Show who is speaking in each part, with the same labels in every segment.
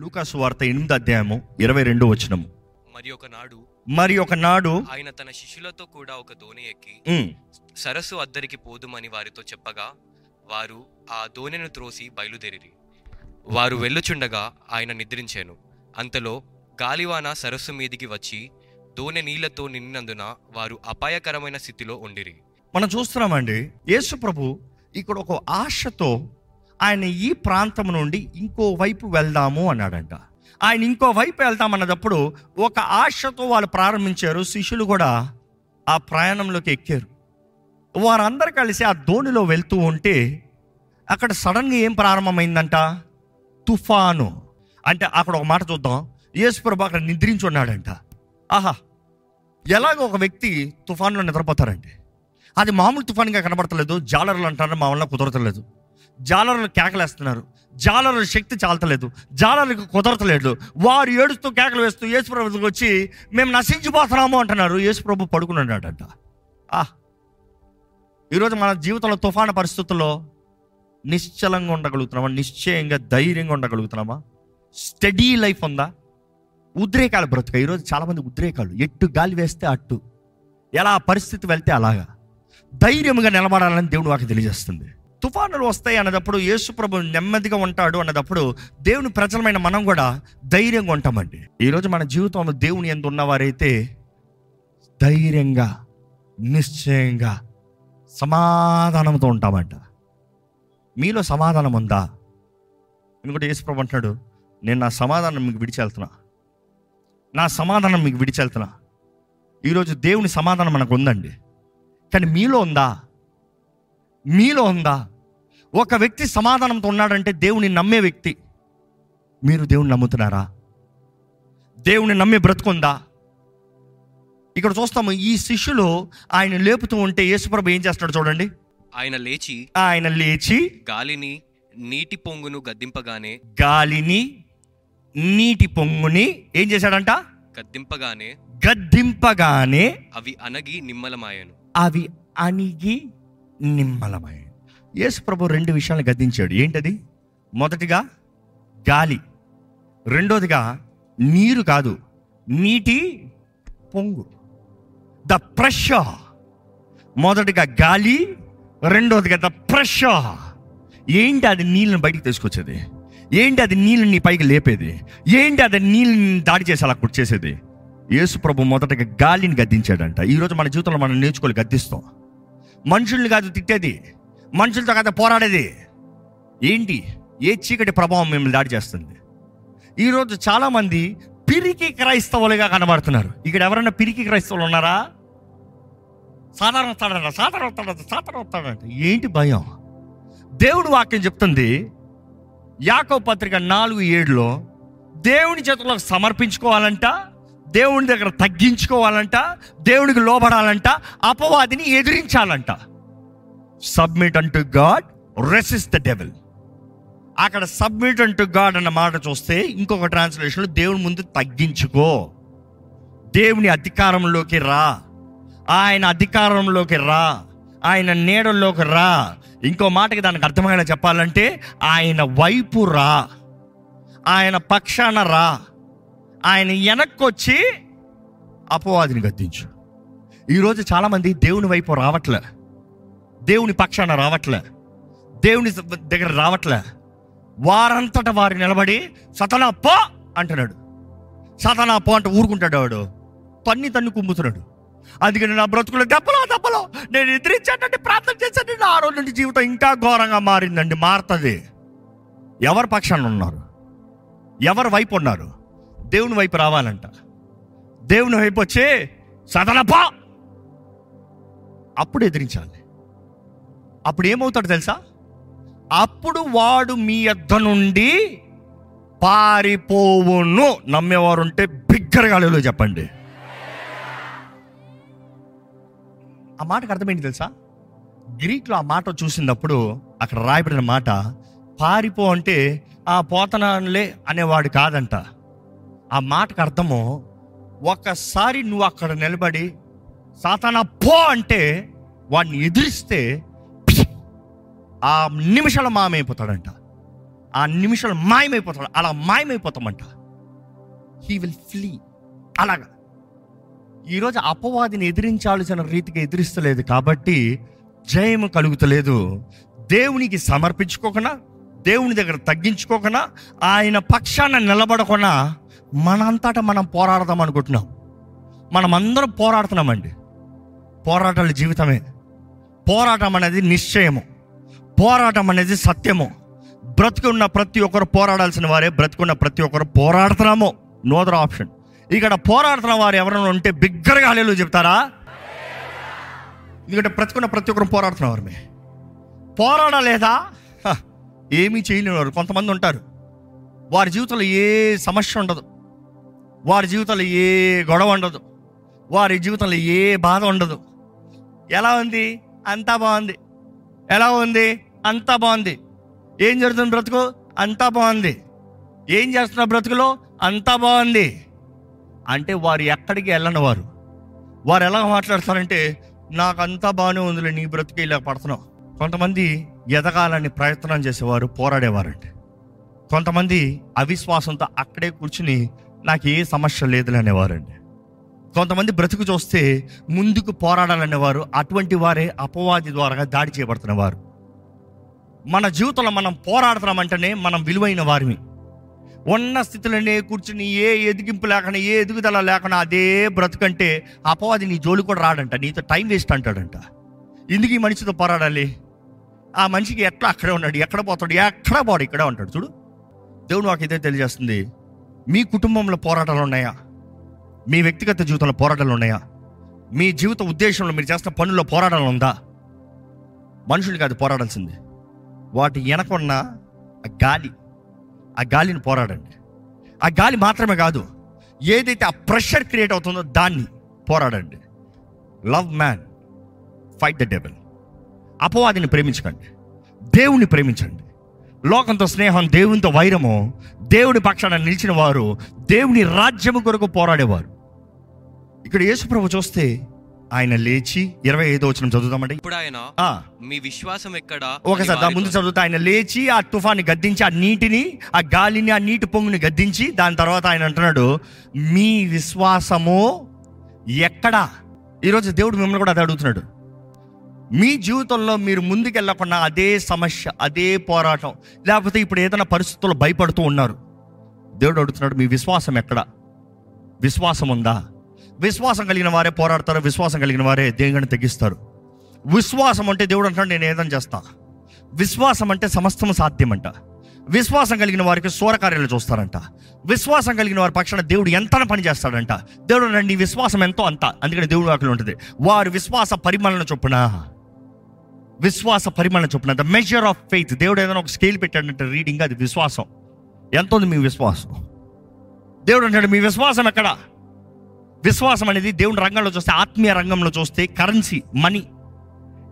Speaker 1: లూకాసు వార్త ఎనిమిది అధ్యాయము ఇరవై రెండు వచనము.
Speaker 2: మరి ఒకనాడు
Speaker 1: మరి ఒకనాడు
Speaker 2: ఆయన తన శిష్యులతో కూడా ఒక దోణి ఎక్కి సరస్సు అద్దరికి పోదుమని వారితో చెప్పగా వారు ఆ దోణెను త్రోసి బయలుదేరిరి. వారు వెళ్ళుచుండగా ఆయన నిద్రించాను. అంతలో గాలివాన సరస్సు మీదికి వచ్చి దోణె నీళ్ళతో నిండినందున వారు అపాయకరమైన స్థితిలో ఉండిరి.
Speaker 1: మనం చూస్తున్నామండి యేసు ప్రభు ఇక్కడ ఒక ఆశతో ఆయన ఈ ప్రాంతం నుండి ఇంకో వైపు వెళ్దాము అన్నాడంట. ఆయన ఇంకో వైపు వెళ్తామన్నప్పుడు ఒక ఆశతో వాళ్ళు ప్రారంభించారు. శిష్యులు కూడా ఆ ప్రయాణంలోకి ఎక్కారు. వారందరూ కలిసి ఆ ధోనిలో వెళ్తూ ఉంటే అక్కడ సడన్గా ఏం ప్రారంభమైందంట? తుఫాను. అంటే అక్కడ ఒక మాట చూద్దాం. యేసుప్రభు అక్కడ నిద్రించి ఉన్నాడంట. ఆహా! ఎలాగ ఒక వ్యక్తి తుఫాన్లో నిద్రపోతారండి. అది మామూలు తుఫాన్గా కనబడతలేదు. జాలర్లు అంటారు మా వల్ల కుదరతలేదు. జాలర్లు కేకలేస్తున్నారు. జాలర్ల శక్తి చాలతలేదు. జాలర్లకు కుదరతలేదు. వారు ఏడుస్తూ కేకలు వేస్తూ యేసుప్రభుకి వచ్చి మేము నశించిపోతున్నాము అంటున్నారు. యేసుప్రభు పడుకున్నాడట ఆ! ఈరోజు మన జీవితంలో తుఫాను పరిస్థితుల్లో నిశ్చలంగా ఉండగలుగుతున్నామా? నిశ్చయంగా ధైర్యంగా ఉండగలుగుతున్నామా? స్టడీ లైఫ్ ఉందా? ఉద్రేకాలు బ్రతుక. ఈరోజు చాలామంది ఉద్రేకాలు. ఎట్టు గాలి వేస్తే అట్టు. ఎలా పరిస్థితి వెళ్తే అలాగా. ధైర్యంగా నిలబడాలని దేవుడు వాకి తెలియజేస్తుంది. తుఫానులు వస్తాయి అన్నదప్పుడు యేసుప్రభు నెమ్మదిగా ఉంటాడు అన్నదప్పుడు దేవుని ప్రజలమైన మనం కూడా ధైర్యంగా ఉంటామండి. ఈరోజు మన జీవితంలో దేవుని ఎందు ఉన్నవారైతే ధైర్యంగా నిశ్చయంగా సమాధానంతో ఉంటామంట. మీలో సమాధానం ఉందా? ఎందుకంటే యేసుప్రభు అంటున్నాడు నేను నా సమాధానం మీకు విడిచెళ్తున్నా. నా సమాధానం మీకు విడిచెళ్తున్నా. ఈరోజు దేవుని సమాధానం మనకు ఉందండి. కానీ మీలో ఉందా? మీలో ఉందా? ఒక వ్యక్తి సమాధానంతో ఉన్నాడంటే దేవుని నమ్మే వ్యక్తి. మీరు దేవుని నమ్ముతున్నారా? దేవుని నమ్మే బ్రతుకుందా? ఇక్కడ చూస్తాము ఈ శిష్యులు ఆయన లేపుతూ ఉంటే యేసుప్రభు ఏం చేస్తాడు చూడండి.
Speaker 2: ఆయన లేచి
Speaker 1: ఆయన లేచి
Speaker 2: గాలిని నీటి పొంగును గద్దింపగానే
Speaker 1: గాలిని నీటి పొంగుని ఏం చేశాడంట?
Speaker 2: గద్దింపగానే
Speaker 1: గద్దింపగానే
Speaker 2: అవి అనగి నిమ్మలమాయను.
Speaker 1: అవి అణిగి నిమ్మలమై యేసు ప్రభు రెండు విషయాలు గద్దించాడు. ఏంటది? మొదటిగా గాలి. రెండోదిగా నీరు కాదు నీటి పొంగు. ద ప్రెషర్ మొదటిగా గాలి రెండోదిగా ద ప్రెషర్ ఏంటి అది నీళ్ళని బయటికి తీసుకొచ్చేది? ఏంటి అది నీళ్ళని పైకి లేపేది? ఏంటి అది నీళ్ళని దాడి చేసి అలా కుర్చేసేది యేసు ప్రభు మొదటగా గాలిని గద్దించాడంట. ఈరోజు మన జీవితంలో మనం నేర్చుకోవాలి గద్దిస్తాం. మనుషుల్ని కాదు తిట్టేది. మనుషులతో కదా పోరాడేది. ఏంటి? ఏ చీకటి ప్రభావం మిమ్మల్ని దాడి చేస్తుంది? ఈరోజు చాలామంది పిరికి క్రైస్తవులుగా కనబడుతున్నారు. ఇక్కడ ఎవరైనా పిరికి క్రైస్తవులు ఉన్నారా? సాధారణ వస్తాడంట సాధారణ వస్తాడంట సాధారణ వస్తాడంట ఏంటి భయం? దేవుడు వాక్యం చెప్తుంది యాకో పత్రిక నాలుగు ఏడులో దేవుని చేతుల్లో సమర్పించుకోవాలంట దేవుని దగ్గర తగ్గించుకోవాలంట దేవునికి లోబడాలంట అపవాదిని ఎదిరించాలంట. Submit unto God resist the devil అక్కడ సబ్మిట్ అంటు గాడ్ అన్న మాట చూస్తే ఇంకొక ట్రాన్స్లేషన్లో దేవుని ముందు తగ్గించుకో. దేవుని అధికారంలోకి రా. ఆయన అధికారంలోకి రా. ఆయన నీడల్లోకి రా. ఇంకో మాటకి దానికి అర్థమయ్యేలా చెప్పాలంటే ఆయన వైపు రా. ఆయన పక్షాన రా. ఆయన వెనక్కొచ్చి అపవాదిని గద్దించు. ఈరోజు చాలామంది దేవుని వైపు రావట్లే. దేవుని పక్షాన రావట్లే. దేవుని దగ్గర రావట్లే. వారంతట వారు నిలబడి సతనా పో! అంటున్నాడు. సతనా పో! అంటే ఊరుకుంటాడు వాడు. తన్ని తన్ని కుమ్ముతున్నాడు. అందుకని నా బ్రతుకులో దెబ్బలో దెబ్బలో. నేను ఎదిరించానండి ప్రార్థన చేశానండి ఆ రోజు నుండి జీవితం ఇంకా ఘోరంగా మారిందండి. మారుతుంది. ఎవరి పక్షాన ఉన్నారు? ఎవరి వైపు ఉన్నారు? దేవుని వైపు రావాలంట. దేవుని వైపు వచ్చి సదనపా అప్పుడు ఎదిరించాలి. అప్పుడు ఏమవుతాడు తెలుసా? అప్పుడు వాడు మీ యొద్ నుండి పారిపోవును. నమ్మేవారు ఉంటే బిగ్గరగాలిలో చెప్పండి. ఆ మాటకు అర్థమైంది తెలుసా? గ్రీక్లో ఆ మాట చూసినప్పుడు అక్కడ రాయబడిన మాట పారిపో అంటే ఆ పోతనాలే అనేవాడు కాదంట. ఆ మాటకు అర్థము ఒక్కసారి నువ్వు అక్కడ నిలబడి సాతానా పో అంటే వాడిని ఎదిరిస్తే ఆ నిమిషాల మామైపోతాడంట ఆ నిమిషాలు మాయమైపోతాడు. అలా మాయమైపోతామంట. హీ విల్ ఫ్లీ అలాగా. ఈరోజు అపవాదిని ఎదిరించాల్సిన రీతిగా ఎదిరిస్తలేదు కాబట్టి జయము కలుగుతలేదు. దేవునికి సమర్పించుకోకుండా దేవుని దగ్గర తగ్గించుకోకుండా ఆయన పక్షాన నిలబడకుండా మనంతటా మనం పోరాడదాం అనుకుంటున్నాం. మనం అందరం పోరాడుతున్నామండి. పోరాటాల జీవితమే. పోరాటం అనేది నిశ్చయము. పోరాటం అనేది సత్యము. బ్రతికున్న ప్రతి ఒక్కరు పోరాడాల్సిన వారే బ్రతికున్న ప్రతి ఒక్కరు పోరాడుతున్నాము. నో అదర్ ఆప్షన్ ఇక్కడ పోరాడుతున్న వారు ఎవరైనా ఉంటే బిగ్గరగా హలేలు చెప్తారా? ఎందుకంటే బ్రతుకున్న ప్రతి ఒక్కరు పోరాడుతున్న వారమే పోరాడలేదా? హ, ఏమీ చేయలేనివారు. కొంతమంది ఉంటారు. వారి జీవితంలో ఏ సమస్య ఉండదు. వారి జీవితంలో ఏ గొడవ ఉండదు. వారి జీవితంలో ఏ బాధ ఉండదు. ఎలా ఉంది? అంతా బాగుంది. ఎలా ఉంది? అంతా బాగుంది. ఏం జరుగుతుంది బ్రతుకు? అంతా బాగుంది. ఏం చేస్తున్న బ్రతుకులో? అంతా బాగుంది. అంటే వారు ఎక్కడికి వెళ్ళని వారు. వారు ఎలా మాట్లాడతారంటే నాకు అంతా బాగానే ఉందిలే నీ బ్రతుకు ఇలా పడుతున్నావు. కొంతమంది ఎదగాలని ప్రయత్నం చేసేవారు పోరాడేవారండి. కొంతమంది అవిశ్వాసంతో అక్కడే కూర్చుని నాకు ఏ సమస్య లేదులే అనేవారండి. కొంతమంది బ్రతుకు చూస్తే ముందుకు పోరాడాలనేవారు అటువంటి వారే అపవాది ద్వారా దాడి చేయబడుతున్న వారు. మన జీవితంలో మనం పోరాడుతున్నామంటేనే మనం విలువైన వారిని. ఉన్న స్థితిలోనే కూర్చుని ఏ ఎదిగింపు లేకుండా ఏ ఎదుగుదల లేకుండా అదే బ్రతుకంటే అపవాది నీ జోలి కూడా రాడంట నీతో టైం వేస్ట్ అంటాడంట. ఎందుకు ఈ మనిషితో పోరాడాలి? ఆ మనిషికి ఎట్లా అక్కడే ఉన్నాడు ఎక్కడ పోతాడు ఎక్కడ పోడు ఇక్కడే ఉంటాడు చూడు. దేవుడు నాకు ఇదే తెలియజేస్తుంది. మీ కుటుంబంలో పోరాటాలు ఉన్నాయా? మీ వ్యక్తిగత జీవితంలో పోరాటాలు ఉన్నాయా? మీ జీవిత ఉద్దేశంలో మీరు చేస్తున్న పనుల్లో పోరాటాలు ఉందా? మనుషులు కాదు పోరాడాల్సింది. వాటి వెనకున్న ఆ గాలి ఆ గాలిని పోరాడండి. ఆ గాలి మాత్రమే కాదు ఏదైతే ఆ ప్రెషర్ క్రియేట్ అవుతుందో దాన్ని పోరాడండి. Love man fight the devil అపవాదిని ప్రేమించకండి. దేవుని ప్రేమించండి. లోకంతో స్నేహం దేవునితో వైరము దేవుడి పక్షాన నిలిచిన వారు దేవుని రాజ్యము కొరకు పోరాడేవారు. ఇక్కడ యేసుప్రభు చూస్తే ఆయన లేచి ఇరవై ఐదో వచ్చిన చదువుదామండి.
Speaker 2: ఇప్పుడు ఆయన
Speaker 1: ఆ,
Speaker 2: మీ విశ్వాసం ఎక్కడ?
Speaker 1: ఒకసారి దాని ముందు చదువుతా ఆయన లేచి ఆ తుఫాన్ని గద్దించి ఆ నీటిని ఆ గాలిని ఆ నీటి పొంగుని గద్దించి దాని తర్వాత ఆయన అంటున్నాడు మీ విశ్వాసము ఎక్కడా? ఈరోజు దేవుడు మిమ్మల్ని కూడా అది అడుగుతున్నాడు. మీ జీవితంలో మీరు ముందుకెళ్ళకుండా అదే సమస్య అదే పోరాటం లేకపోతే ఇప్పుడు ఏదైనా పరిస్థితుల్లో భయపడుతూ ఉన్నారు. దేవుడు అడుగుతున్నాడు మీ విశ్వాసం ఎక్కడ? విశ్వాసం ఉందా విశ్వాసం కలిగిన వారే పోరాడతారు విశ్వాసం కలిగిన వారే దేవుని తగ్గిస్తారు విశ్వాసం అంటే దేవుడు అంటాడు నేను ఏదైనా చేస్తా. విశ్వాసం అంటే సమస్తము సాధ్యమంట. విశ్వాసం కలిగిన వారికి సూరకార్యాలు చూస్తారంట. విశ్వాసం కలిగిన వారి పక్షాన దేవుడు ఎంత పని చేస్తాడంట. దేవుడు నీ విశ్వాసం ఎంతో అంత. అందుకని దేవుడు వాకులు ఉంటుంది వారి విశ్వాస పరిమళన చొప్పున విశ్వాస పరిమళన చొప్పున ద మెజర్ ఆఫ్ ఫెయిత్ దేవుడు ఏదైనా ఒక స్కేల్ పెట్టాడంటే రీడింగ్ అది విశ్వాసం. ఎంత ఉంది మీ విశ్వాసం? దేవుడు అంటాడు మీ విశ్వాసం ఎక్కడ? విశ్వాసం అనేది దేవుని రంగంలో చూస్తే ఆత్మీయ రంగంలో చూస్తే కరెన్సీ మనీ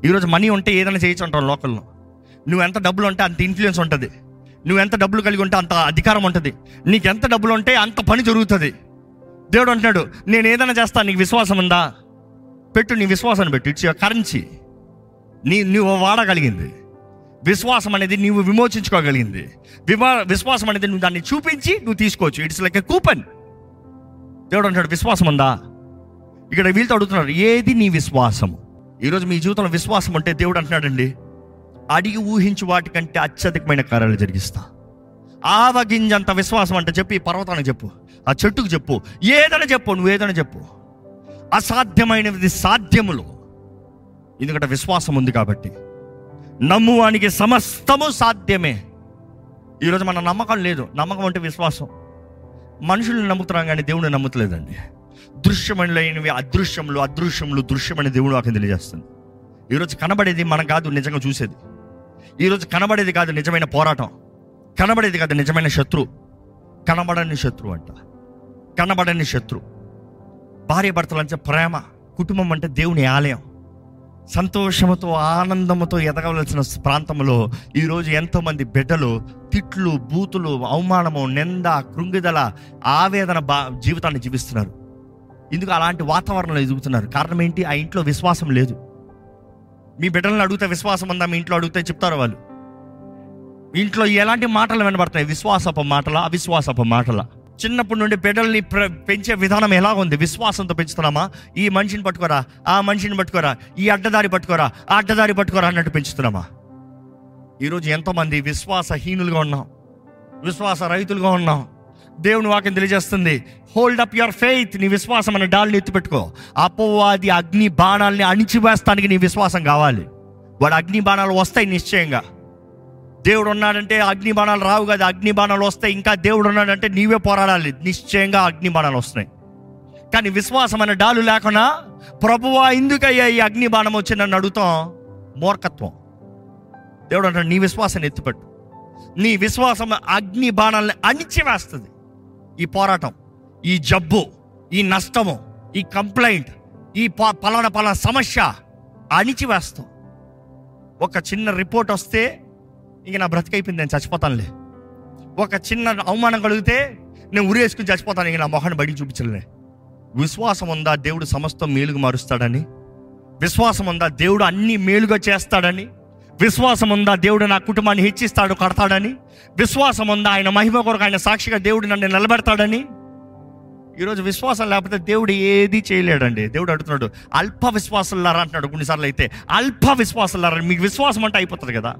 Speaker 1: ఈరోజు మనీ ఉంటే ఏదైనా చేయొచ్చు అంటారు లోకల్లో. నువ్వు ఎంత డబ్బులు ఉంటే అంత ఇన్ఫ్లుయెన్స్ ఉంటుంది. నువ్వు ఎంత డబ్బులు కలిగి ఉంటే అంత అధికారం ఉంటుంది. నీకు ఎంత డబ్బులు ఉంటే అంత పని జరుగుతుంది. దేవుడు అంటున్నాడు నేను ఏదైనా చేస్తాను నీకు విశ్వాసం ఉందా? పెట్టు నీ విశ్వాసాన్ని పెట్టు. ఇట్స్ యువర్ కరెన్సీ నీ నువ్వు వాడగలిగింది. విశ్వాసం అనేది నువ్వు విమోచించుకోగలిగింది. విమా విశ్వాసం అనేది నువ్వు దాన్ని చూపించి నువ్వు తీసుకోవచ్చు. ఇట్స్ లైక్ ఎ కూపన్ దేవుడు అంటాడు విశ్వాసం ఉందా? ఇక్కడ వీళ్ళతో అడుగుతున్నారు ఏది నీ విశ్వాసము? ఈరోజు మీ జీవితంలో విశ్వాసం అంటే దేవుడు అంటున్నాడండి అడిగి ఊహించు వాటికంటే అత్యధికమైన కార్యాలు జరిగిస్తా. ఆవగింజంత విశ్వాసం అంటే చెప్పి ఈ పర్వతానికి చెప్పు ఆ చెట్టుకు చెప్పు ఏదైనా చెప్పు నువ్వు ఏదైనా చెప్పు. అసాధ్యమైనది సాధ్యములు. ఎందుకంటే విశ్వాసం ఉంది కాబట్టి. నమ్మువానికి సమస్తము సాధ్యమే. ఈరోజు మన నమ్మకం లేదు నమ్మకం అంటే విశ్వాసం. మనుషుల్ని నమ్ముతున్నాం కానీ దేవుడిని నమ్ముతలేదండి. దృశ్యమైనవి అదృశ్యములు అదృశ్యములు దృశ్యమైన దేవుడు నాకు తెలియజేస్తుంది. ఈరోజు కనబడేది మనం కాదు నిజంగా చూసేది. ఈరోజు కనబడేది కాదు నిజమైన పోరాటం. కనబడేది కాదు నిజమైన శత్రు. కనబడని శత్రు అంట. కనబడని శత్రు. భార్య భర్తలు అంటే ప్రేమ. కుటుంబం అంటే దేవుని ఆలయం. సంతోషముతో ఆనందముతో ఎదగవలసిన ప్రాంతంలో ఈరోజు ఎంతోమంది బిడ్డలు తిట్లు బూతులు అవమానము నింద కృంగిదల ఆవేదన బా జీవితాన్ని జీవిస్తున్నారు. ఎందుకు అలాంటి వాతావరణంలో ఎదుగుతున్నారు. కారణం ఏంటి? ఆ ఇంట్లో విశ్వాసం లేదు. మీ బిడ్డలను అడిగితే విశ్వాసం ఉందా? మీ ఇంట్లో అడిగితే చెప్తారు వాళ్ళు. ఇంట్లో ఎలాంటి మాటలు వినబడతాయి? విశ్వాసపు మాటల? అవిశ్వాసపు మాటల? చిన్నప్పటి నుండి బిడ్డల్ని ప్ర- పెంచే విధానం ఎలా ఉంది విశ్వాసంతో పెంచుతున్నామా? ఈ మనిషిని పట్టుకోరా ఆ మనిషిని పట్టుకోరా ఈ అడ్డదారి పట్టుకోరా ఆ అడ్డదారి పట్టుకోరా అన్నట్టు పెంచుతున్నామా? ఈరోజు ఎంతోమంది విశ్వాసహీనులుగా ఉన్నాం. విశ్వాస రైతులుగా ఉన్నాం. దేవుని వాక్యం తెలియజేస్తుంది హోల్డ్ అప్ యువర్ ఫెయిత్ నీ విశ్వాసం అనే డాల్ని ఎత్తిపెట్టుకో. అపోవాది అగ్ని బాణాలని అణిచివేస్తానికి నీ విశ్వాసం కావాలి. వాడు అగ్ని బాణాలు వస్తాయి నిశ్చయంగా. దేవుడు ఉన్నాడంటే అగ్ని బాణాలు రావు కదా. అగ్ని బాణాలు వస్తాయి ఇంకా దేవుడు ఉన్నాడంటే నీవే పోరాడాలి. నిశ్చయంగా అగ్ని బాణాలు వస్తున్నాయి. కానీ విశ్వాసం అనే డాలు లేకుండా ప్రభువా ఎందుకయ్యా ఈ అగ్ని బాణం వచ్చి నన్ను అడుగుతాం మూర్ఖత్వం. దేవుడు అంటాడు నీ విశ్వాసాన్ని ఎత్తిపెట్టు. నీ విశ్వాసం అగ్ని బాణాలని అణిచివేస్తుంది. ఈ పోరాటం ఈ జబ్బు ఈ నష్టము ఈ కంప్లైంట్ ఈ ప- పలానా పలానా సమస్య అణిచివేస్తాం ఒక చిన్న రిపోర్ట్ వస్తే ఇంక నా బ్రతికైపోయింది నేను చచ్చిపోతానులే. ఒక చిన్న అవమానం కలిగితే నేను ఉరేసుకుని చచ్చిపోతాను ఇంక నా మొహాన్ని బయటికి చూపించలే విశ్వాసం ఉందా దేవుడు సమస్తం మేలుగా మారుస్తాడని? విశ్వాసం ఉందా దేవుడు అన్ని మేలుగా చేస్తాడని? విశ్వాసం ఉందా దేవుడు నా కుటుంబాన్ని హెచ్చిస్తాడు కడతాడని? విశ్వాసం ఉందా ఆయన మహిమ కొరకు ఆయన సాక్షిగా దేవుడు నన్ను నిలబెడతాడని? ఈరోజు విశ్వాసం లేకపోతే దేవుడు ఏది చేయలేడండి. దేవుడు అడుగుతున్నాడు అల్ప విశ్వాసంలారా అంటున్నాడు కొన్నిసార్లు అయితే అల్ప విశ్వాసంలారా మీకు విశ్వాసం అంటే అయిపోతుంది కదా.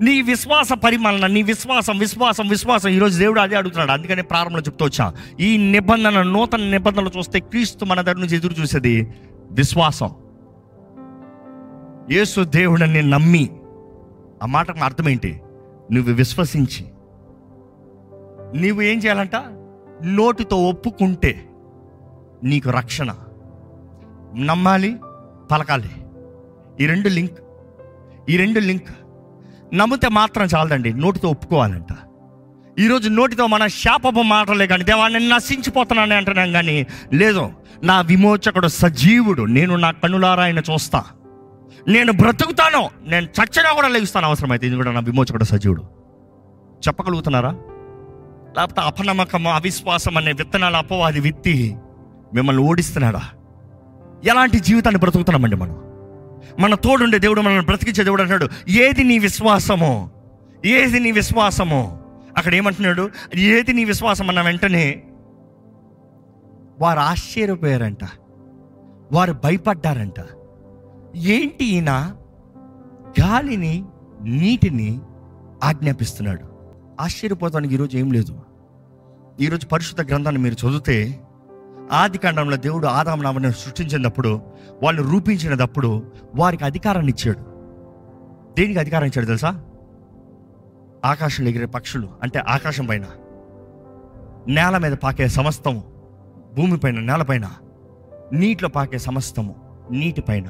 Speaker 1: నీ విశ్వాస పరిమాణన నీ విశ్వాసం విశ్వాసం విశ్వాసం. ఈరోజు దేవుడు అదే అడుగుతున్నాడు. అందుకనే ప్రారంభంలో చెప్తూ వచ్చా. ఈ నిబంధన నూతన నిబంధనలు చూస్తే క్రీస్తు మన దగ్గర నుంచి ఎదురు చూసేది విశ్వాసం. యేసు దేవుడని నమ్మి ఆ మాటకు అర్థం ఏంటి? నువ్వు విశ్వసించి నీవు ఏం చేయాలంట? నోటితో ఒప్పుకుంటే నీకు రక్షణ. నమ్మాలి పలకాలి. ఈ రెండు లింక్ ఈ రెండు లింక్ నమ్మితే మాత్రం చాలదండి. నోటితో ఒప్పుకోవాలంట. ఈరోజు నోటితో మన శాపపు మాటలే కానీ దేవా నేను అంటున్నాం కానీ లేదు నా విమోచకుడు సజీవుడు. నేను నా కన్నులారా ఆయన చూస్తా. నేను బ్రతుకుతాను. నేను చచ్చినా కూడా లేస్తాను అవసరమైతే ఇది కూడా నా విమోచకుడు సజీవుడు. చెప్పగలుగుతున్నారా? లేకపోతే అపనమ్మకం అవిశ్వాసం అనే విత్తనాలు అపవాది విత్తి మిమ్మల్ని ఓడిస్తున్నాడా? ఎలాంటి జీవితాన్ని బ్రతుకుతున్నామండి మనం? మన తోడుండే దేవుడు మనల్ని బ్రతికించే దేవుడు అన్నాడు ఏది నీ విశ్వాసమో ఏది నీ విశ్వాసమో? అక్కడ ఏమంటున్నాడు ఏది నీ విశ్వాసం? అన్న వెంటనే వారు ఆశ్చర్యపోయారంట. వారు భయపడ్డారంట. ఏంటి ఈయన గాలిని నీటిని ఆజ్ఞాపిస్తున్నాడు? ఆశ్చర్యపోతానికి ఈరోజు ఏం లేదు. ఈరోజు పరిశుద్ధ గ్రంథాన్ని మీరు చదివితే ఆది కాండంలో దేవుడు ఆదామనామని సృష్టించినప్పుడు వాళ్ళు రూపించినప్పుడు వారికి అధికారాన్ని ఇచ్చాడు. దేనికి అధికారం ఇచ్చాడు తెలుసా? ఆకాశంలో ఎగిరే పక్షులు అంటే ఆకాశం పైన నేల మీద పాకే సమస్తము భూమిపైన నేలపైన నీటిలో పాకే సమస్తము నీటిపైన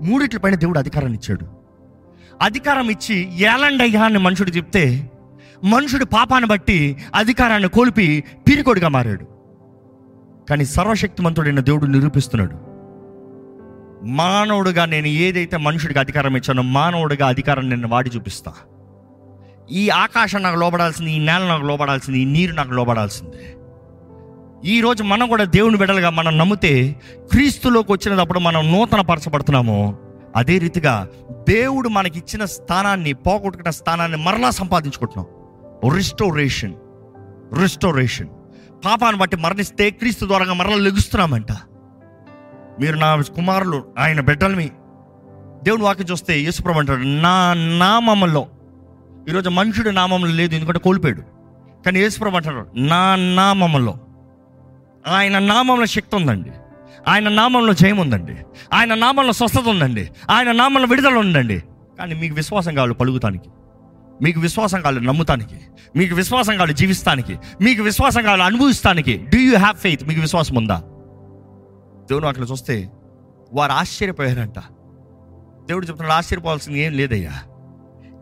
Speaker 1: మూడిట్లపైన దేవుడు అధికారాన్ని ఇచ్చాడు. అధికారం ఇచ్చి ఏలండయ్యా అని మనుషుడు చెప్తే మనుషుడు పాపాన్ని బట్టి అధికారాన్ని కోల్పి పిరికొడిగా మారాడు. కానీ సర్వశక్తిమంతుడైన దేవుడు నిరూపిస్తున్నాడు. మానవుడుగా నేను ఏదైతే మనుషుడికి అధికారం ఇచ్చానో మానవుడిగా అధికారం నేను వాడి చూపిస్తా. ఈ ఆకాశం నాకు లోబడాల్సింది ఈ నేల నాకు లోబడాల్సింది ఈ నీరు నాకు లోబడాల్సింది. ఈరోజు మనం కూడా దేవుని బిడ్డలుగా మనం నమ్మితే క్రీస్తులోకి వచ్చినప్పుడు మనం నూతన పరచబడుతున్నాము అదే రీతిగా దేవుడు మనకి ఇచ్చిన స్థానాన్ని పోగొట్టుకున్న స్థానాన్ని మరలా సంపాదించుకుంటున్నాం. రిస్టోరేషన్ రిస్టోరేషన్ పాపాన్ని బట్టి మరణిస్తే క్రీస్తు ద్వారా మరలా లెగుస్తున్నామంట. మీరు నా కుమారులు ఆయన బిడ్డలమి దేవుని వాక్యం చూస్తే యేసుప్రభు అంటాడు నా నామంలో ఈరోజు మనుషుడు నామంలో లేదు ఎందుకంటే కోల్పోయాడు. కానీ యేసుప్రభు అంటాడు నా నామంలో ఆయన నామంలో శక్తి ఉందండి. ఆయన నామంలో జయం ఉందండి. ఆయన నామంలో స్వస్థత ఉందండి. ఆయన నామంలో విడుదల ఉందండి. కానీ మీకు విశ్వాసం కావాలి పలుకుతానికి. మీకు విశ్వాసం కావాలి నమ్ముతానికి. మీకు విశ్వాసం కావాలి జీవిస్తానికి. మీకు విశ్వాసం కావాలి అనుభవిస్తానికి. డూ యూ హ్యావ్ ఫెయిత్ మీకు విశ్వాసం ఉందా? దేవుడు అట్లా చూస్తే వారు ఆశ్చర్యపోయారంట. దేవుడు చెప్తున్నాడు ఆశ్చర్యపోవాల్సింది ఏం లేదయ్యా.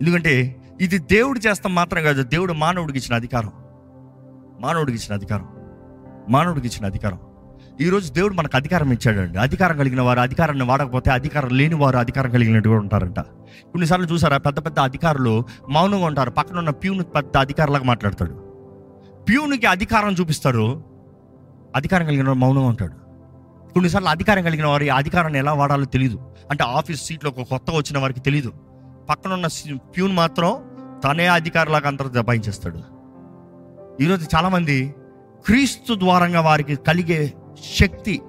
Speaker 1: ఎందుకంటే ఇది దేవుడు చేస్తాం మాత్రం కాదు దేవుడు మానవుడికి ఇచ్చిన అధికారం. మానవుడికి ఇచ్చిన అధికారం. మానవుడికి ఇచ్చిన అధికారం. ఈరోజు దేవుడు మనకు అధికారం ఇచ్చాడండి. అధికారం కలిగిన వారు అధికారాన్ని వాడకపోతే అధికారం లేని వారు అధికారం కలిగినట్టు కూడా ఉంటారంట. కొన్నిసార్లు చూసారా పెద్ద పెద్ద అధికారులు మౌనంగా ఉంటారు. పక్కన ఉన్న ప్యూను పెద్ద అధికారులాగా మాట్లాడతాడు. ప్యూన్కి అధికారం చూపిస్తారు. అధికారం కలిగిన వాడు మౌనంగా ఉంటాడు. కొన్నిసార్లు అధికారం కలిగిన వారి అధికారాన్ని ఎలా వాడాలో తెలియదు అంటే ఆఫీస్ సీట్లో ఒక కొత్తగా వచ్చిన వారికి తెలియదు పక్కన ఉన్న ప్యూన్ మాత్రం తనే అధికారులాగా అంతా దబాయించేస్తాడు. ఈరోజు చాలామంది క్రీస్తు ద్వారంగా వారికి కలిగే శక్తి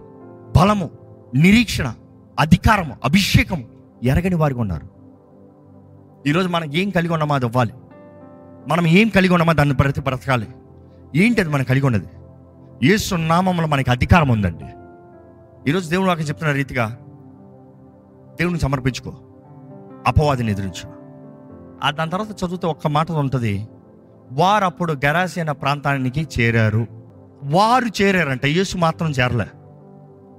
Speaker 1: బలము నిరీక్షణ అధికారము అభిషేకం ఎరగని వారికి ఉన్నారు. ఈరోజు మనం ఏం కలిగి ఉన్నామో అది అవ్వాలి. మనం ఏం కలిగి ఉన్నామో దాన్ని ప్రతి బ్రతకాలి ఏంటి అది మనం కలిగి ఉన్నది? యేసు నామంలో మనకి అధికారం ఉందండి. ఈరోజు దేవుడు నాకు చెప్తున్న రీతిగా దేవుని సమర్పించుకో. అపవాదిని ఎదిరించు. ఆ దాని తర్వాత చదివితే ఒక్క మాట ఉంటుంది. వారు అప్పుడు గరాసి అన్న ప్రాంతానికి చేరారు. వారు చేరారంట. యేసు మాత్రం చేరలే.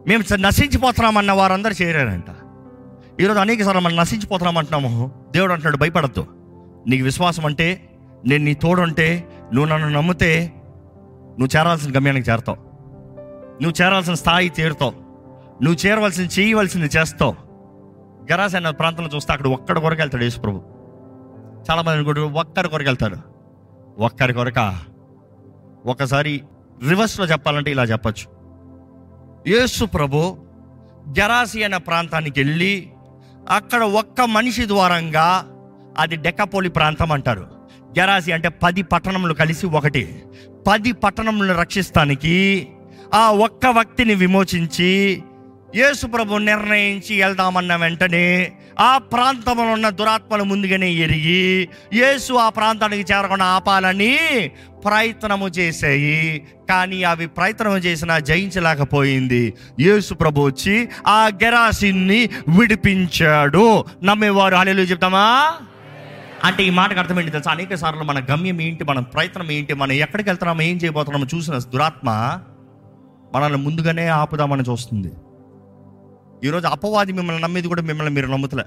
Speaker 1: మేము నశించిపోతున్నామన్న వారందరూ చేరారంట. ఈరోజు అనేక సార్లు మనం నశించిపోతున్నాం అంటున్నాము. దేవుడు అంటున్నాడు భయపడద్దు. నీకు విశ్వాసం అంటే నేను నీ తోడుంటే నువ్వు నన్ను నమ్మితే నువ్వు చేరాల్సిన గమ్యానికి చేరతావు. నువ్వు చేరాల్సిన స్థాయి చేరుతావు నువ్వు చేరవలసింది చేయవలసింది చేస్తావు. గరాసైన ప్రాంతంలో చూస్తే అక్కడ ఒక్కడి కొరకు వెళ్తాడు యేసు ప్రభు చాలా మంది అనుకుంటారు ఒక్కడి కొరకు వెళ్తాడు. ఒక్కరి కొరక? ఒకసారి రివర్స్లో చెప్పాలంటే ఇలా చెప్పచ్చు. యేసు ప్రభు గరాసి అనే ప్రాంతానికి వెళ్ళి అక్కడ ఒక్క మనిషి ద్వారంగా అది డెక్కపోలి ప్రాంతం అంటారు. గరాసి అంటే పది పట్టణములు కలిసి ఒకటి. పది పట్టణములను రక్షిస్తానికి ఆ ఒక్క వ్యక్తిని విమోచించి యేసు ప్రభు నిర్ణయించి వెళ్దామన్న వెంటనే ఆ ప్రాంతంలో ఉన్న దురాత్మలు ముందుగానే ఎరిగి యేసు ఆ ప్రాంతానికి చేరకుండా ఆపాలని ప్రయత్నము చేశాయి. కానీ అవి ప్రయత్నం చేసినా జయించలేకపోయింది. యేసు ప్రభు వచ్చి ఆ గెరాసిన్ని విడిపించాడు. నమ్మేవారు హల్లెలూయా చెప్తామా? అంటే ఈ మాటకు అర్థం ఏంటి తెలుసా? అనేక సార్లు మన గమ్యం ఏంటి మన ప్రయత్నం ఏంటి మనం ఎక్కడికి వెళ్తున్నామో ఏం చేయబోతున్నామో చూసిన దురాత్మ మనల్ని ముందుగానే ఆపుదామని చూస్తుంది. ఈరోజు అపవాది మిమ్మల్ని నమ్మేది కూడా మిమ్మల్ని మీరు నమ్ముతలే.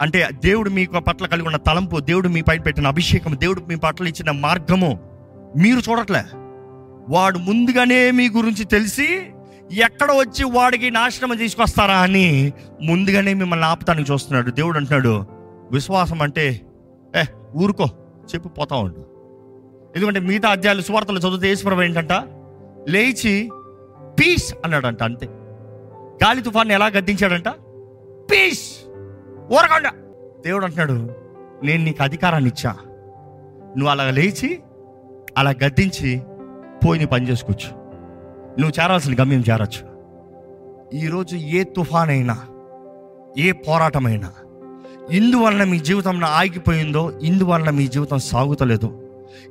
Speaker 1: అంటే దేవుడు మీ పట్ల కలిగి ఉన్న తలంపు దేవుడు మీ పైన పెట్టిన అభిషేకం దేవుడు మీ పట్ల ఇచ్చిన మార్గము మీరు చూడట్లే. వాడు ముందుగానే మీ గురించి తెలిసి ఎక్కడ వచ్చి వాడికి నాశనం తీసుకొస్తారా అని ముందుగానే మిమ్మల్ని ఆపుతానికి చూస్తున్నాడు. దేవుడు అంటున్నాడు విశ్వాసం అంటే ఏ ఊరుకో చెప్పి పోతా ఉండు. ఎందుకంటే మిగతా అధ్యాయులు సువార్తలు చదివితే ఈశ్వరం ఏంటంట లేచి పీస్ అన్నాడంట అంతే. గాలి తుఫాన్ని ఎలా గద్దించాడంట? పీస్! ఊరకండ! దేవుడు అంటున్నాడు నేను నీకు అధికారాన్ని ఇచ్చా. నువ్వు అలా లేచి అలా గద్దించి పోయి నీ పని చేసుకోవచ్చు. నువ్వు చేరాల్సిన గమ్యం చేరచ్చు. ఈరోజు ఏ తుఫాన్ అయినా ఏ పోరాటమైనా ఇందువలన మీ జీవితం ఆగిపోయిందో ఇందువలన మీ జీవితం సాగుతలేదు.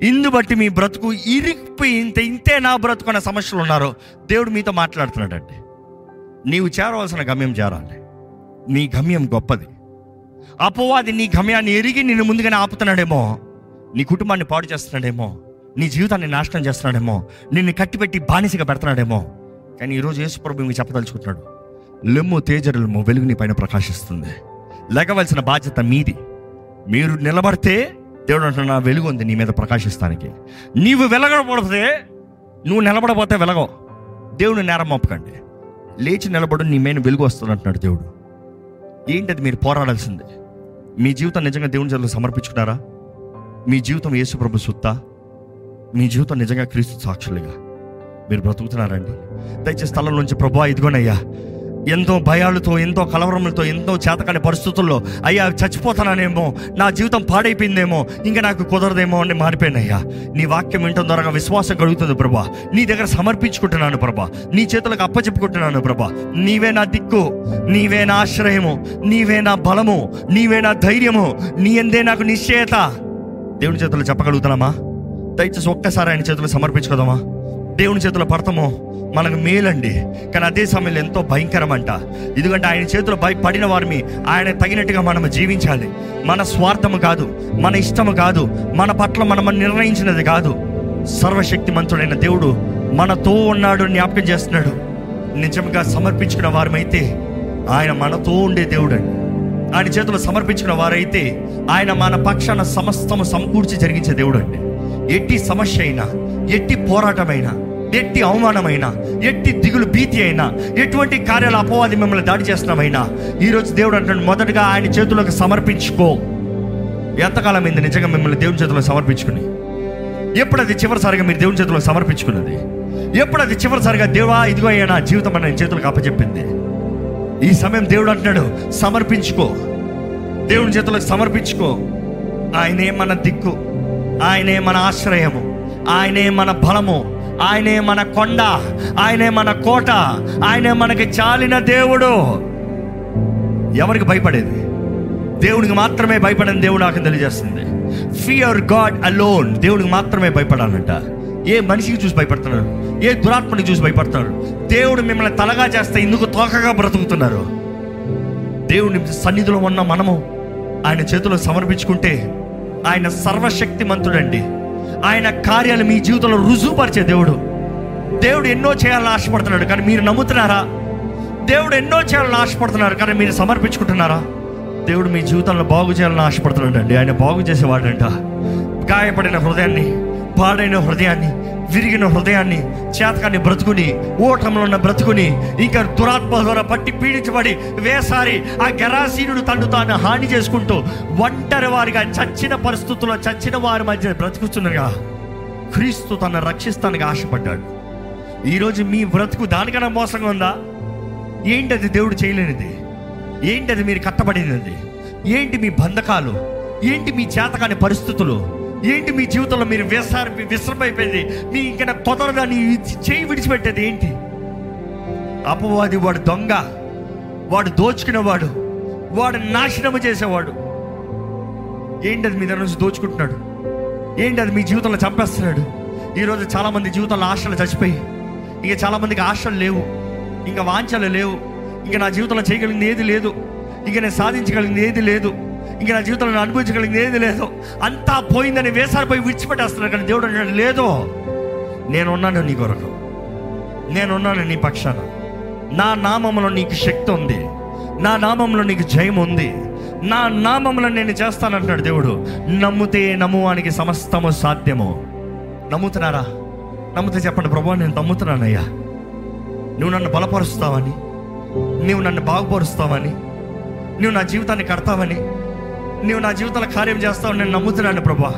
Speaker 1: ఇందు బట్టి మీ బ్రతుకు ఇరిగిపోయి ఇంత ఇంతే నా బ్రతుకు అనే సమస్యలు ఉన్నారో దేవుడు మీతో మాట్లాడుతున్నాడండి. నీవు చేరవలసిన గమ్యం చేరాలి. నీ గమ్యం గొప్పది. అపవాది నీ గమ్యాన్ని ఎరిగి నిన్ను ముందుగానే ఆపుతున్నాడేమో. నీ కుటుంబాన్ని పాడు చేస్తున్నాడేమో. నీ జీవితాన్ని నాశనం చేస్తున్నాడేమో. నిన్ను కట్టిపెట్టి బానిసగా పెడుతున్నాడేమో. కానీ ఈరోజు యేసుప్రభు మీకు చెప్పదలుచుకుంటున్నాడు. లెమ్ము తేజరులము వెలుగు నీ పైన ప్రకాశిస్తుంది. లెగవలసిన బాధ్యత మీది. మీరు నిలబడితే దేవుడు అంటున్నా నా వెలుగు ఉంది నీ మీద ప్రకాశిస్తానికి. నీవు వెలగబడితే నువ్వు నిలబడబోతే వెలగవు. దేవుని నేరం మోపకండి. లేచి నిలబడు నీ మీద వెలుగు వస్తుంది అంటున్నాడు దేవుడు. ఏంటది మీరు పోరాడాల్సిందే? మీ జీవితం నిజంగా దేవుని చేతులకు సమర్పించుకున్నారా? మీ జీవితం యేసు ప్రభు సుత్తా? మీ జీవితం నిజంగా క్రీస్తు సాక్షులుగా? మీరు బ్రతుకుతున్నారండి దయచేసి స్థలం నుంచి ప్రభా ఇదిగోనయ్యా ఎంతో భయాలతో ఎంతో కలవరములతో ఎంతో చేతకాని పరిస్థితుల్లో అయ్యా చచ్చిపోతానేమో నా జీవితం పాడైపోయిందేమో ఇంకా నాకు కుదరదేమో అని మారిపోయినయ్యా. నీ వాక్యం వింటం ద్వారా విశ్వాసం కలుగుతుంది ప్రభా. నీ దగ్గర సమర్పించుకుంటున్నాను ప్రభా. నీ చేతులకు అప్పచెప్పుకుంటున్నాను ప్రభా. నీవే నా దిక్కు నీవే నా ఆశ్రయము నీవే నా బలము నీవే నా ధైర్యము నీ ఎందే నాకు నిశ్చయత. దేవుని చేతులు చెప్పగలుగుతున్నామా? దయచేసి ఒక్కసారి ఆయన చేతులు సమర్పించుకోదామా? దేవుని చేతులు పడతామో మనకు మేలండి. కానీ అదే సమయంలో ఎంతో భయంకరమంట. ఎందుకంటే ఆయన చేతిలో భయపడిన వారిని ఆయన తగినట్టుగా మనం జీవించాలి. మన స్వార్థము కాదు మన ఇష్టము కాదు మన పట్ల మనం నిర్ణయించినది కాదు. సర్వశక్తిమంతుడైన దేవుడు మనతో ఉన్నాడు జ్ఞాపకం చేస్తున్నాడు. నిజంగా సమర్పించుకున్న వారమైతే ఆయన మనతో ఉండే దేవుడు అండి. ఆయన చేతులు సమర్పించుకున్న వారైతే ఆయన మన పక్షాన సమస్తము సమకూర్చి జరిగించే దేవుడు అండి. ఎట్టి సమస్య అయినా ఎట్టి పోరాటమైనా ఎట్టి అవమానమైనా ఎట్టి దిగులు భీతి అయినా ఎటువంటి కార్యాల అపవాది మిమ్మల్ని దాడి చేస్తున్నామైనా ఈరోజు దేవుడు అంటున్నాడు మొదటగా ఆయన చేతులకు సమర్పించుకో. ఎంతకాలం అయింది నిజంగా మిమ్మల్ని దేవుని చేతుల్లో సమర్పించుకుని? ఎప్పుడు అది చివరిసారిగా మీరు దేవుని చేతుల్లో సమర్పించుకున్నది? ఎప్పుడు అది చివరిసారిగా దేవా ఇదిగో అయ్యా నా జీవితం అని చేతులకు అప్పచెప్పింది? ఈ సమయం దేవుడు అంటున్నాడు సమర్పించుకో. దేవుని చేతులకు సమర్పించుకో. ఆయనే మన దిక్కు ఆయనే మన ఆశ్రయము ఆయనే మన బలము ఆయనే మన కొండ ఆయనే మన కోట ఆయనే మనకి చాలిన దేవుడు. ఎవరికి భయపడేది? దేవుడికి మాత్రమే భయపడని దేవుడు నాకు తెలియజేస్తుంది. ఫియర్ గాడ్ అలోన్ దేవుడికి మాత్రమే భయపడాలంట. ఏ మనిషికి చూసి భయపడుతున్నారు ఏ దురాత్మని చూసి భయపడతారు దేవుడు మిమ్మల్ని తలగా చేస్తే ఇందుకు తోకగా బ్రతుకుతున్నారు. దేవుని సన్నిధిలో ఉన్న మనము ఆయన చేతిలో సమర్పించుకుంటే ఆయన సర్వశక్తిమంతుడండి. ఆయన కార్యాలు మీ జీవితంలో రుజువుపరిచే దేవుడు. దేవుడు ఎన్నో చేయాలని ఆశపడుతున్నాడు కానీ మీరు నమ్ముతున్నారా? దేవుడు ఎన్నో చేయాలని ఆశపడుతున్నారు కానీ మీరు సమర్పించుకుంటున్నారా? దేవుడు మీ జీవితంలో బాగు చేయాలని ఆశపడుతున్నాడు అండి ఆయన బాగు చేసేవాడంట. గాయపడిన హృదయాన్ని పాడైన హృదయాన్ని విరిగిన హృదయాన్ని చేతకాన్ని బ్రతుకుని ఓటంలో ఉన్న బ్రతుకుని ఇంకా దురాత్మ ద్వారా పట్టి పీడించబడి వేసారి ఆ గరాసీనుడు తను తాను హాని చేసుకుంటూ ఒంటరి వారిగా చచ్చిన పరిస్థితుల్లో చచ్చిన వారి మధ్య బ్రతుకుతుండగా క్రీస్తు తన రక్షిస్తానికి ఆశపడ్డాడు. ఈరోజు మీ బ్రతుకు దానికన్నా మోసంగా ఉందా? ఏంటది దేవుడు చేయలేనిది? ఏంటది మీరు కట్టబడినది? ఏంటి మీ బంధకాలు? ఏంటి మీ చేతకాని పరిస్థితులు? ఏంటి మీ జీవితంలో మీరు విసర విశ్రమైపోయింది? మీ ఇంకా నీ చేయి విడిచిపెట్టేది ఏంటి? అపవాది వాడు దొంగ వాడు దోచుకునేవాడు వాడు నాశనము చేసేవాడు. ఏంటది మీ దగ్గర నుంచి దోచుకుంటున్నాడు? ఏంటి అది మీ జీవితంలో చంపేస్తున్నాడు? ఈరోజు చాలామంది జీవితంలో ఆశలు చచ్చిపోయి ఇంకా చాలామందికి ఆశలు లేవు ఇంకా వాంఛలు లేవు ఇంకా నా జీవితంలో చేయగలిగింది ఏది లేదు ఇంకా నేను సాధించగలిగింది ఏది లేదు. ఇంకా నా జీవితంలో అనుభవించగలిగింది ఏది లేదు. అంతా పోయిందని వేసారిపోయి విడిచిపెట్టేస్తున్నాడు కానీ దేవుడు అన్నాడు లేదు. నేనున్నాను నీ కొరకు. నేనున్నాను నీ పక్షాన. నా నామంలో నీకు శక్తి ఉంది. నా నామంలో నీకు జయం ఉంది. నా నామంలో నేను చేస్తానంటున్నాడు దేవుడు. నమ్ముతే నమ్మువానికి సమస్తము సాధ్యము. నమ్ముతున్నారా? నమ్ముతే చెప్పండి ప్రభు నేను నమ్ముతున్నానయ్యా. నువ్వు నన్ను బలపరుస్తావని నువ్వు నన్ను బాగుపరుస్తావని నువ్వు నా జీవితాన్ని కడతావని నువ్వు నా జీవితంలో కార్యం చేస్తావు నేను నమ్ముతున్నాను ప్రభా.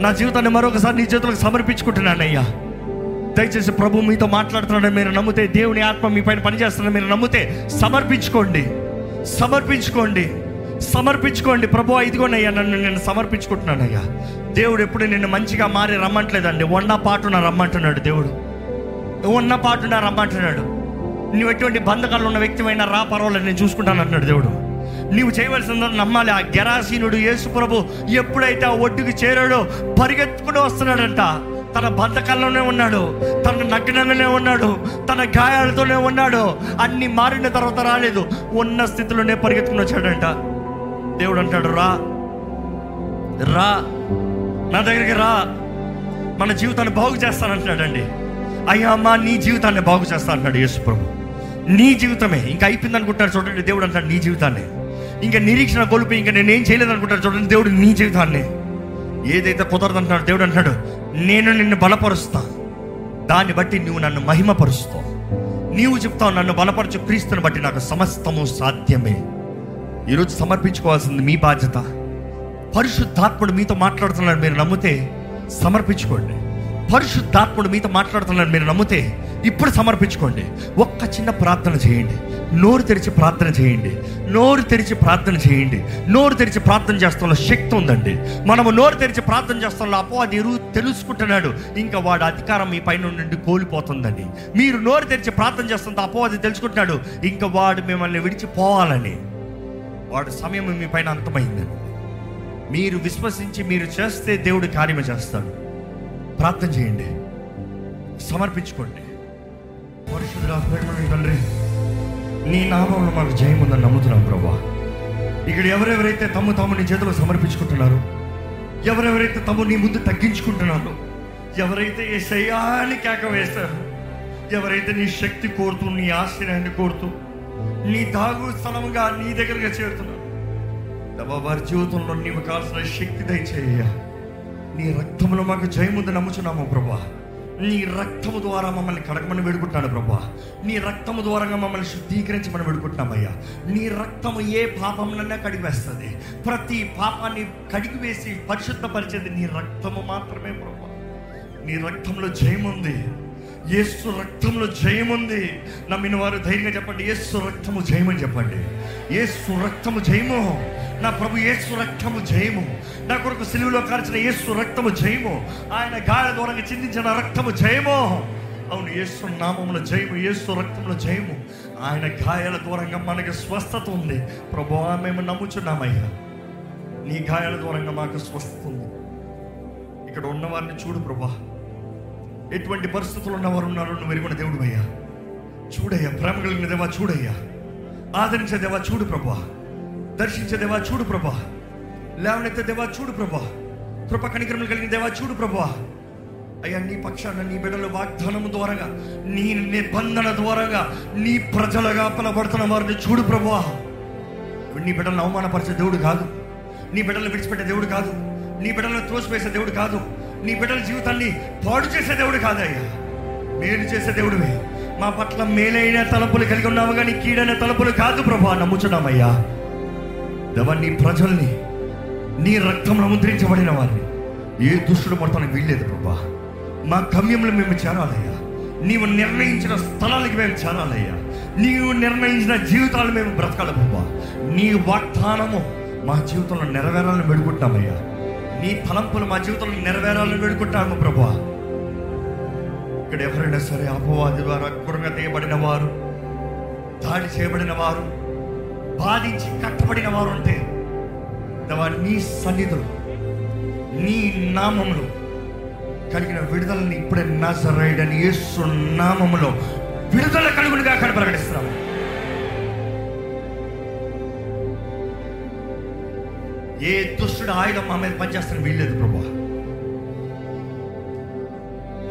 Speaker 1: నా జీవితాన్ని మరొకసారి నీ జీవితంలో సమర్పించుకుంటున్నానయ్యా దయచేసి ప్రభు మీతో మాట్లాడుతున్నాడు మీరు నమ్మితే దేవుని ఆత్మ మీ పైన పనిచేస్తున్నాడు మీరు నమ్మితే సమర్పించుకోండి. సమర్పించుకోండి. సమర్పించుకోండి. ప్రభు ఇదిగోనయ్యా నన్ను నేను సమర్పించుకుంటున్నానయ్యా దేవుడు ఎప్పుడు నిన్ను మంచిగా మారి రమ్మంటలేదండి. ఉన్న పాటున రమ్మంటున్నాడు దేవుడు. ఉన్న పాటున రమ్మంటున్నాడు. నువ్వు ఎటువంటి బంధకాలు ఉన్న వ్యక్తివైనా రా పర్వాలేదు నేను చూసుకుంటాను అంటున్నాడు దేవుడు. నీవు చేయవలసిందో నమ్మాలి. ఆ గెరాసీనుడు యేసు ప్రభు ఎప్పుడైతే ఆ ఒడ్డుకి చేరాడో పరిగెత్తుకుని వస్తున్నాడంట. తన బంధకాల్లోనే ఉన్నాడు. తన నగ్నంగానే ఉన్నాడు. తన గాయాలతోనే ఉన్నాడు. అన్ని మారిన తర్వాత రాలేదు. ఉన్న స్థితిలోనే పరిగెత్తుకుని వచ్చాడంట. దేవుడు అంటాడు రా. రా. నా దగ్గరికి రా. మన జీవితాన్ని బాగు చేస్తానంటున్నాడండి. అయ్యా అమ్మా నీ జీవితాన్ని బాగు చేస్తా అంటున్నాడు యేసు ప్రభు. నీ జీవితమే. ఇంకా అయిపోయింది అనుకుంటారు చూడండి. దేవుడు అంటాడు నీ జీవితాన్ని. ఇంకా నిరీక్షణ కోల్పోయి ఇంకా నేనేం చేయలేదు అనుకుంటారు చూడండి దేవుడు నీ జీవితాన్ని. ఏదైతే కుదరదంటున్నాడు దేవుడు అంటాడు నేను నిన్ను బలపరుస్తా. దాన్ని బట్టి నువ్వు నన్ను మహిమపరుస్తావు. నీవు చెప్తావు నన్ను బలపరచు క్రీస్తుని బట్టి నాకు సమస్తము సాధ్యమే. ఈరోజు సమర్పించుకోవాల్సింది మీ బాధ్యత. పరిశుద్ధాత్ముడు మీతో మాట్లాడుతున్నాడు మీరు నమ్మితే సమర్పించుకోండి. పరిశుద్ధాత్ముడు మీతో మాట్లాడుతున్నాడు మీరు నమ్మితే ఇప్పుడు సమర్పించుకోండి. ఒక్క చిన్న ప్రార్థన చేయండి. నోరు తెరిచి ప్రార్థన చేయండి. నోరు తెరిచి ప్రార్థన చేయండి. నోరు తెరిచి ప్రార్థన చేస్తాంలో శక్తి ఉందండి. మనము నోరు తెరిచి ప్రార్థన చేస్తాంలో అది ఎరువు తెలుసుకుంటున్నాడు. ఇంకా వాడు అధికారం మీ పైన నుండి కోల్పోతుందండి. మీరు నోరు తెరిచి ప్రార్థన చేస్తుంటే అపవాది తెలుసుకుంటున్నాడు. ఇంకా వాడు మిమ్మల్ని విడిచిపోవాలని. వాడు సమయం మీ పైన అంతమైందండి. మీరు విశ్వసించి మీరు చేస్తే దేవుడు కార్యము చేస్తాడు. ప్రార్థన చేయండి. సమర్పించుకోండి. పరిశుద్ధుడా, తండ్రి నీ నామంలో మాకు జయముందని నమ్ముతున్నాం ప్రభా. ఇక్కడ ఎవరెవరైతే తమ్ము తాము నీ చేతిలో సమర్పించుకుంటున్నారో ఎవరెవరైతే తమ్ము నీ ముందు తగ్గించుకుంటున్నారో ఎవరైతే ఏ శయాన్ని కేక వేస్తారో ఎవరైతే నీ శక్తి కోరుతూ నీ ఆశ్రయాన్ని కోరుతూ నీ దాగు స్థలముగా నీ దగ్గరగా చేరుతున్నారు. వారి జీవితంలో నీవు కావాల్సిన శక్తి దయచేయ నీ రక్తంలో మాకు జయముందు నమ్ముచున్నాము ప్రభా. నీ రక్తము ద్వారా మమ్మల్ని కడగమని వేడుకుంటున్నాను ప్రభా. నీ రక్తము ద్వారా మమ్మల్ని శుద్ధీకరించమని వేడుకుంటున్నామయ్యా. నీ రక్తము ఏ పాపంలోనే కడిగివేస్తుంది. ప్రతి పాపాన్ని కడిగివేసి పరిశుద్ధపరిచేది నీ రక్తము మాత్రమే ప్రభా. నీ రక్తంలో జయముంది. యేసు రక్తంలో జయముంది. నమ్మిన వారు ధైర్యంగా చెప్పండి ఏసు రక్తము జయమని చెప్పండి. యేసు రక్తము జయము. నా ప్రభు యేసు రక్తము జయము. నా కొరకు సిలువలో కార్చిన ఏసు రక్తము జయము. ఆయన గాయ దూరంగా చిందించిన రక్తము జయము. అవును ఏసు నామముల జయము ఏసు రక్తంలో జయము. ఆయన గాయాల దూరంగా మనకి స్వస్థత ఉంది. ప్రభు మేము నమ్ముచున్నామయ్యా. నీ గాయాల దూరంగా మాకు స్వస్థత ఉంది. ఇక్కడ ఉన్నవారిని చూడు ప్రభా. ఎటువంటి పరిస్థితులు ఉన్నవారు ఉన్నారో. నువ్వు ఎరుగున దేవుడు అయ్యా. చూడయ్యా ప్రేమ కలిగిన దేవా చూడయ్యా. ఆదరించే దేవా చూడు ప్రభా దర్శించే దేవా చూడు ప్రభా లేవనెత్తే దేవా చూడు ప్రభా కృప కనికరములు కలిగిన దేవా చూడు ప్రభా అయ్యా నీ పక్షాన నీ బిడ్డల వాగ్దానము ద్వారాగా నీ నిబంధన ద్వారాగా నీ ప్రజలుగా పిలబడుతున్న వారిని చూడు ప్రభా నీ బిడ్డలను అవమానపరిచే దేవుడు కాదు. నీ బిడ్డలను విడిచిపెట్టే దేవుడు కాదు. నీ బిడ్డలను త్రోసివేసే దేవుడు కాదు. నీ బిడ్డల జీవితాన్ని పాడు చేసే దేవుడు కాదయ్యా. మేలు చేసే దేవుడివే. మా పట్ల మేలైన తలపులు కలిగి ఉన్నావు కానీ కీడైన తలపులు కాదు ప్రభా నమ్ముచున్నామయ్యా. దేవా నీ ప్రజల్ని నీ రక్తంలో ముద్రించబడిన వారిని. ఏ దుష్టుడు మొత్తానికి వీల్లేదు ప్రభా. మా గమ్యంలో మేము చేరాలయ్యా. నీవు నిర్ణయించిన స్థలాలకి మేము చేరాలయ్యా. నీవు నిర్ణయించిన జీవితాలు మేము బ్రతకాలి ప్రభా. నీ వాగ్దానము మా జీవితంలో నెరవేరాలని పెడుకుంటామయ్యా నీ తలంపులు మా జీవితంలో నెరవేరాలని వేడుకుంటాము ప్రభా ఇక్కడ ఎవరైనా సరే అపవాది ద్వారా కురంగా తీయబడిన వారు దాడి చేయబడిన వారు బాధించి కట్టబడిన వారు ఉంటే నీ సన్నిధిలో నీ నామములో కలిగిన విడుదలని ఇప్పుడే నజరైడని యేసు నామములో విడుదల కలుగునిగా అక్కడ ప్రకటిస్తున్నాము. ఏ దుష్టుడు ఆయుధం మా మీద పనిచేస్తాను వీల్లేదు ప్రభా.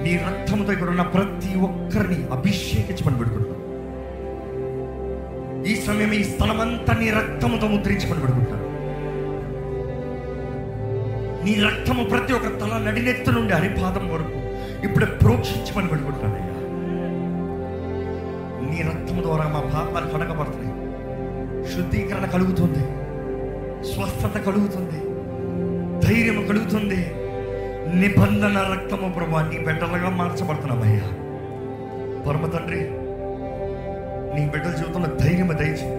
Speaker 1: నీ రక్తంతో ఇక్కడ ఉన్న ప్రతి ఒక్కరిని అభిషేకించమని పెడుకుంటున్నాం ఈ సమయం ఈ స్థలమంతా నీ రక్తముతో ముద్రించమని పెడుకుంటాను నీ రక్తము ప్రతి ఒక్క తల నడినెత్తు నుండి అరిపాదం వరకు ఇప్పుడే ప్రోక్షించమని పెడుకుంటానయ్యా నీ రక్తం ద్వారా మా పాపాలు కడగబడుతున్నాయి. శుద్ధీకరణ కలుగుతుంది. స్వస్థత కలుగుతుంది. ధైర్యం కలుగుతుంది. నిబంధన రక్తము ప్రభా నీ బిడ్డలుగా మార్చబడుతున్నామయ్యా. పరమ తండ్రి నీ బిడ్డల జీవితంలో ధైర్యం దయచి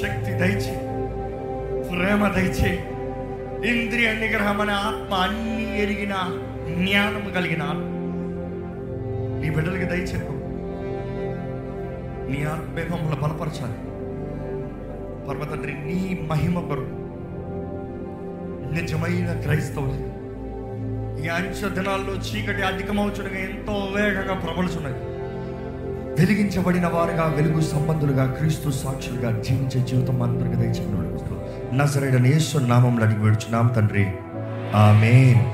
Speaker 1: శక్తి దయచి ప్రేమ దయచి ఇంద్రియ నిగ్రహం అనే ఆత్మ అన్ని ఎరిగిన జ్ఞానం కలిగిన నీ బిడ్డలకి దయచేపు నీ ఆత్మే మమ్మల్ని బలపరచాలి. పర్వతండ్రి నీ మహిమ కొరకు. నిజమైన క్రైస్తవులు. ఈ అంచ దినాల్లో చీకటి అధికమవుచుడుగా ఎంతో వేగంగా ప్రబలుచున్నది. వెలిగించబడిన వారుగా వెలుగు సంబంధులుగా క్రీస్తు సాక్షులుగా జీవించే జీవితం అందరికీ దయచేసి నజరైన నేస్వ నామంలో అడిగి వేడుచున్నాం తండ్రి. ఆమేన్.